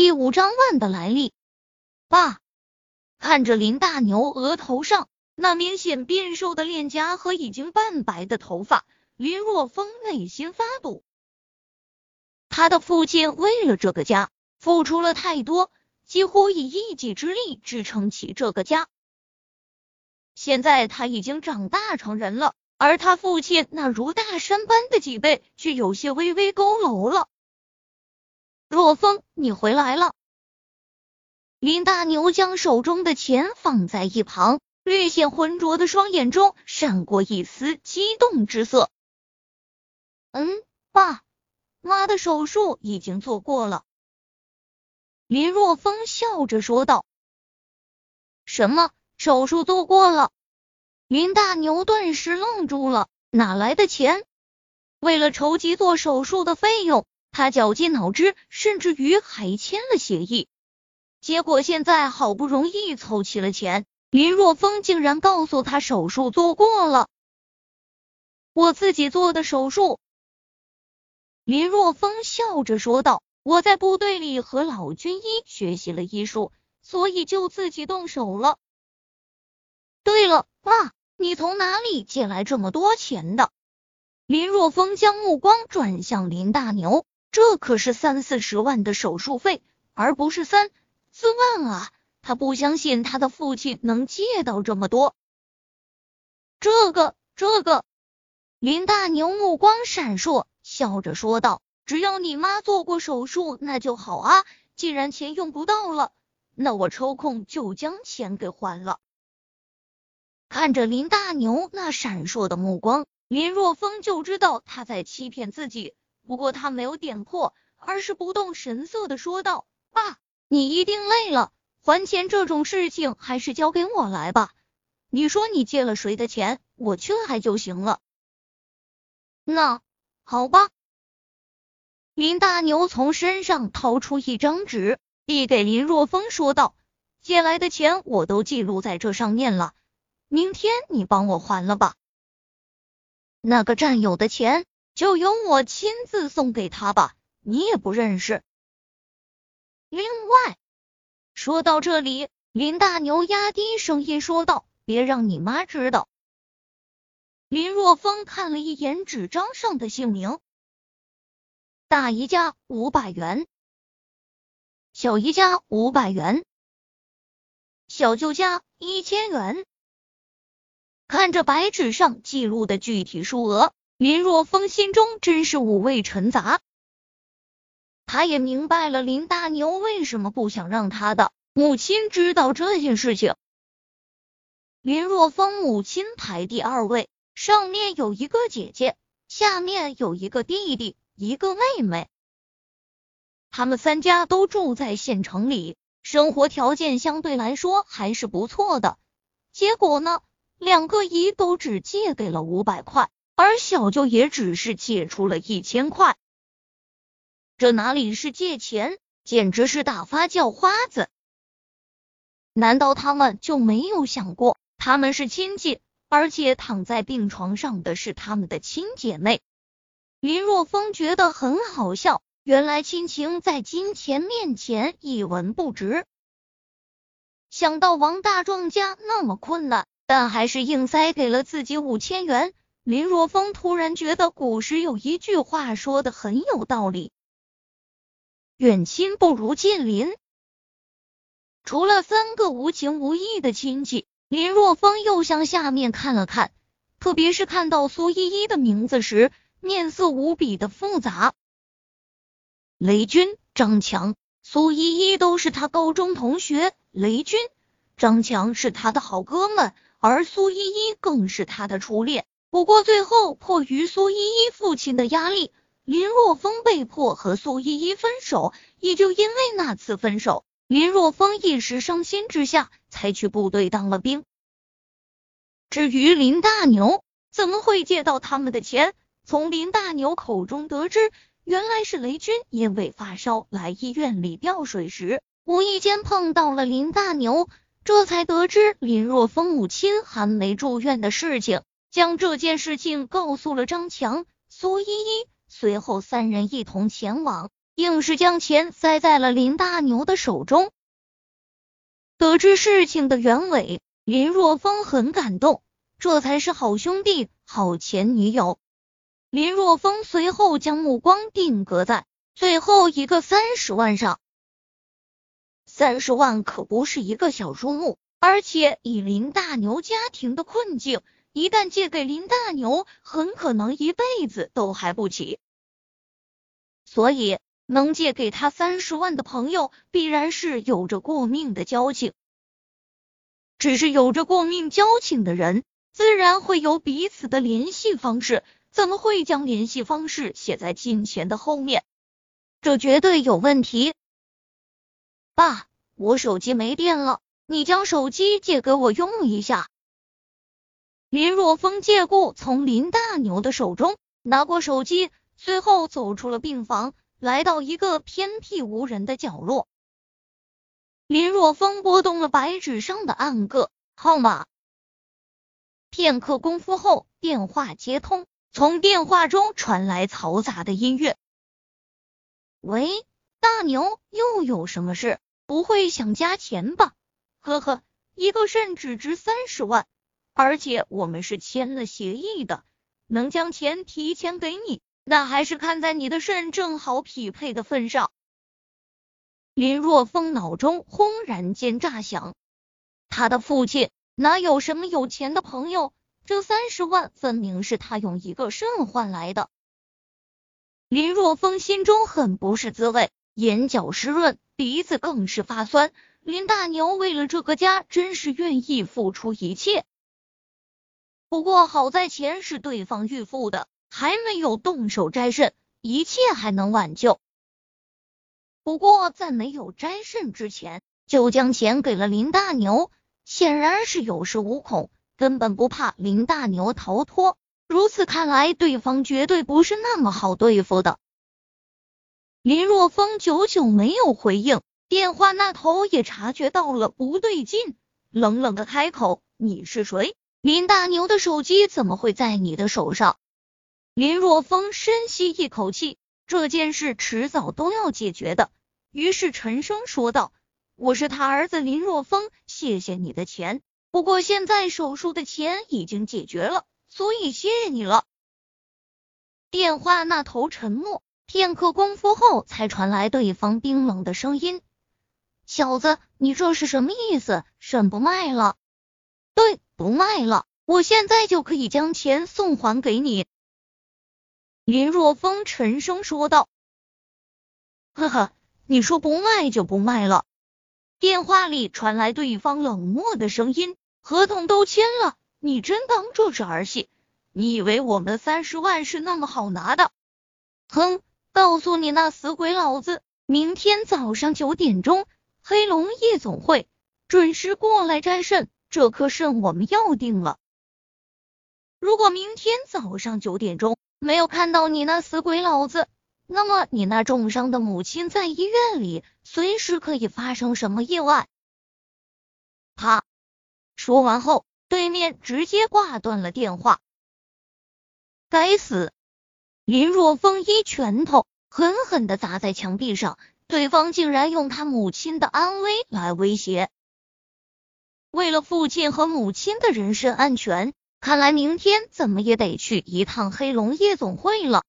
第五张万的来历。爸，看着林大牛额头上那明显变瘦的脸颊和已经半白的头发，林若风内心发堵。他的父亲为了这个家付出了太多，几乎以一己之力支撑起这个家。现在他已经长大成人了，而他父亲那如大山般的脊背却有些微微佝偻了。若风，你回来了。林大牛将手中的钱放在一旁，略显浑浊的双眼中闪过一丝激动之色。嗯，爸妈的手术已经做过了。林若风笑着说道。什么？手术做过了？林大牛顿时愣住了，哪来的钱？为了筹集做手术的费用。他绞尽脑汁，甚至于还签了协议。结果现在好不容易凑齐了钱，林若风竟然告诉他手术做过了。我自己做的手术。林若风笑着说道：“我在部队里和老军医学习了医术，所以就自己动手了。”对了，爸，你从哪里借来这么多钱的？林若风将目光转向林大牛。这可是三四十万的手术费，而不是三四万啊！他不相信他的父亲能借到这么多。这个，这个，林大牛目光闪烁，笑着说道：“只要你妈做过手术，那就好啊。既然钱用不到了，那我抽空就将钱给还了。”看着林大牛那闪烁的目光，林若风就知道他在欺骗自己。不过他没有点破，而是不动神色的说道：“爸，你一定累了，还钱这种事情还是交给我来吧。你说你借了谁的钱，我去还就行了。”那好吧。林大牛从身上掏出一张纸，递给林若风，说道：“借来的钱我都记录在这上面了，明天你帮我还了吧。那个战友的钱。”就由我亲自送给他吧，你也不认识。另外，说到这里，林大牛压低声音说道：“别让你妈知道。”林若风看了一眼纸张上的姓名，大姨家五百元，小姨家五百元，小舅家一千元。看着白纸上记录的具体数额。林若风心中真是五味陈杂，他也明白了林大牛为什么不想让他的母亲知道这件事情。林若风母亲排第二位，上面有一个姐姐，下面有一个弟弟，一个妹妹。他们三家都住在县城里，生活条件相对来说还是不错的。结果呢，两个姨都只借给了五百块。而小舅也只是借出了一千块，这哪里是借钱，简直是大发叫花子！难道他们就没有想过，他们是亲戚，而且躺在病床上的是他们的亲姐妹？林若风觉得很好笑，原来亲情在金钱面前一文不值。想到王大壮家那么困难，但还是硬塞给了自己五千元。林若风突然觉得古时有一句话说的很有道理：“远亲不如近邻。”除了三个无情无义的亲戚，林若风又向下面看了看，特别是看到苏依依的名字时，面色无比的复杂。雷军、张强、苏依依都是他高中同学，雷军、张强是他的好哥们，而苏依依更是他的初恋。不过最后，迫于苏依依父亲的压力，林若风被迫和苏依依分手。也就因为那次分手，林若风一时伤心之下，才去部队当了兵。至于林大牛怎么会借到他们的钱，从林大牛口中得知，原来是雷军因为发烧来医院里吊水时，无意间碰到了林大牛，这才得知林若风母亲还没住院的事情。将这件事情告诉了张强、苏依依，随后三人一同前往硬是将钱塞在了林大牛的手中。得知事情的原委，林若风很感动，这才是好兄弟、好前女友。林若风随后将目光定格在最后一个三十万上，三十万可不是一个小数目，而且以林大牛家庭的困境，一旦借给林大牛，很可能一辈子都还不起。所以。能借给他三十万的朋友，必然是有着过命的交情。只是有着过命交情的人，自然会有彼此的联系方式，怎么会将联系方式写在金钱的后面？这绝对有问题。爸，我手机没电了，你将手机借给我用一下。林若风借故从林大牛的手中拿过手机，随后走出了病房。来到一个偏僻无人的角落，林若风拨动了白纸上的暗个号码。片刻功夫后，电话接通，从电话中传来嘈杂的音乐。喂，大牛，又有什么事？不会想加钱吧？呵呵，一个肾只值三十万，而且我们是签了协议的，能将钱提前给你。那还是看在你的肾正好匹配的份上。林若风脑中轰然间炸响，他的父亲哪有什么有钱的朋友？这三十万分明是他用一个肾换来的。林若风心中很不是滋味，眼角湿润，鼻子更是发酸。林大牛为了这个家，真是愿意付出一切。不过好在钱是对方预付的。还没有动手摘肾，一切还能挽救。不过在没有摘肾之前，就将钱给了林大牛，显然是有恃无恐，根本不怕林大牛逃脱。如此看来，对方绝对不是那么好对付的。林若风久久没有回应，电话那头也察觉到了不对劲，冷冷的开口：“你是谁？林大牛的手机怎么会在你的手上？”林若风深吸一口气，这件事迟早都要解决的，于是沉声说道：“我是他儿子林若风，谢谢你的钱，不过现在手术的钱已经解决了，所以谢谢你了。”电话那头沉默片刻功夫后，才传来对方冰冷的声音：“小子，你这是什么意思？肾不卖了？对，不卖了，我现在就可以将钱送还给你。”林若风沉声说道：“呵呵，你说不卖就不卖了。”电话里传来对方冷漠的声音：“合同都签了，你真当这是儿戏？你以为我们三十万是那么好拿的？哼！告诉你那死鬼老子，明天早上九点钟，黑龙夜总会准时过来摘肾，这颗肾我们要定了。如果明天早上九点钟……”没有看到你那死鬼老子，那么你那重伤的母亲在医院里，随时可以发生什么意外。啪！说完后，对面直接挂断了电话。该死！林若风一拳头狠狠的砸在墙壁上，对方竟然用他母亲的安危来威胁。为了父亲和母亲的人身安全。看来明天怎么也得去一趟黑龙夜总会了。